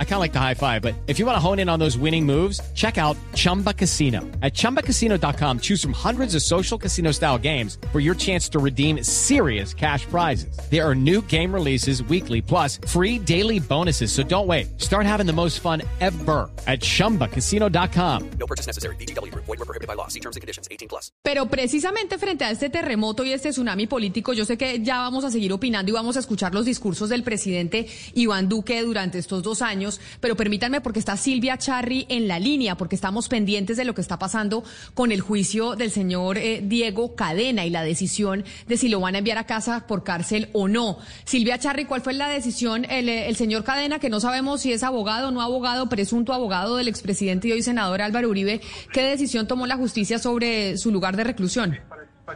I kind of like the high five, but if you want to hone in on those winning moves, check out Chumba Casino. At ChumbaCasino.com, choose from hundreds of social casino style games for your chance to redeem serious cash prizes. There are new game releases weekly, plus free daily bonuses. So don't wait. Start having the most fun ever at ChumbaCasino.com. No purchase necessary. BGW. Void were prohibited by law. See terms and conditions. 18 plus. Pero precisamente frente a este terremoto y este tsunami político, yo sé que ya vamos a seguir opinando y vamos a escuchar los discursos del presidente Iván Duque durante estos dos años, pero permítanme porque está Silvia Charri en la línea, porque estamos pendientes de lo que está pasando con el juicio del señor eh, Diego Cadena y la decisión de si lo van a enviar a casa por cárcel o no. Silvia Charri, ¿cuál fue la decisión? El, eh, el señor Cadena, que no sabemos si es abogado o no abogado, presunto abogado del expresidente y hoy senador Álvaro Uribe, ¿qué decisión tomó la justicia sobre su lugar de reclusión?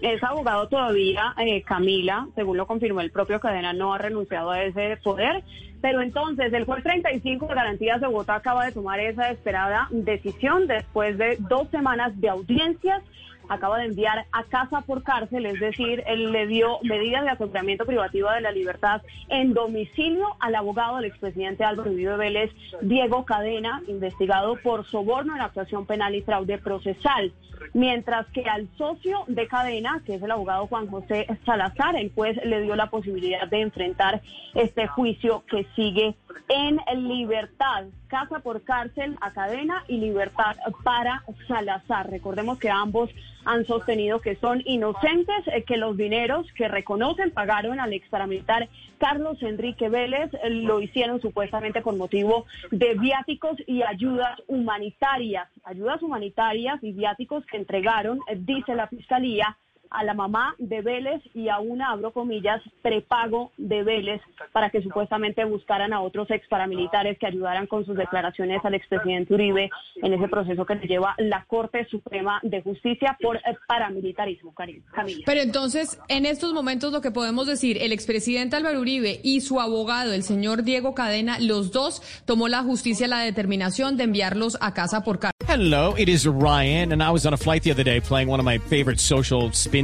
Es abogado todavía, eh, Camila, según lo confirmó el propio Cadena, no ha renunciado a ese poder. Pero entonces el juez 35 de Garantías de Bogotá acaba de tomar esa esperada decisión después de dos semanas de audiencias. Acaba de enviar a casa por cárcel, es decir, él le dio medidas de aseguramiento privativo de la libertad en domicilio al abogado del expresidente Álvaro Uribe Vélez, Diego Cadena, investigado por soborno en actuación penal y fraude procesal. Mientras que al socio de Cadena, que es el abogado Juan José Salazar, el juez le dio la posibilidad de enfrentar este juicio que sigue en libertad, casa por cárcel a Cadena y libertad para Salazar. Recordemos que ambos han sostenido que son inocentes, eh, que los dineros que reconocen pagaron al ex paramilitar Carlos Enrique Vélez eh, lo hicieron supuestamente con motivo de viáticos y ayudas humanitarias, ayudas humanitarias y viáticos que entregaron, eh, dice la fiscalía, a la mamá de Vélez y a una, abro comillas, prepago de Vélez para que supuestamente buscaran a otros ex paramilitares que ayudaran con sus declaraciones al expresidente Uribe en ese proceso que le lleva la Corte Suprema de Justicia por eh, paramilitarismo, Camila. Pero entonces, en estos momentos lo que podemos decir, el expresidente Álvaro Uribe y su abogado, el señor Diego Cadena, los dos tomó la justicia la determinación de enviarlos a casa por cárcel. Hello, it is Ryan, and I was on a flight the other day playing one of my favorite social spin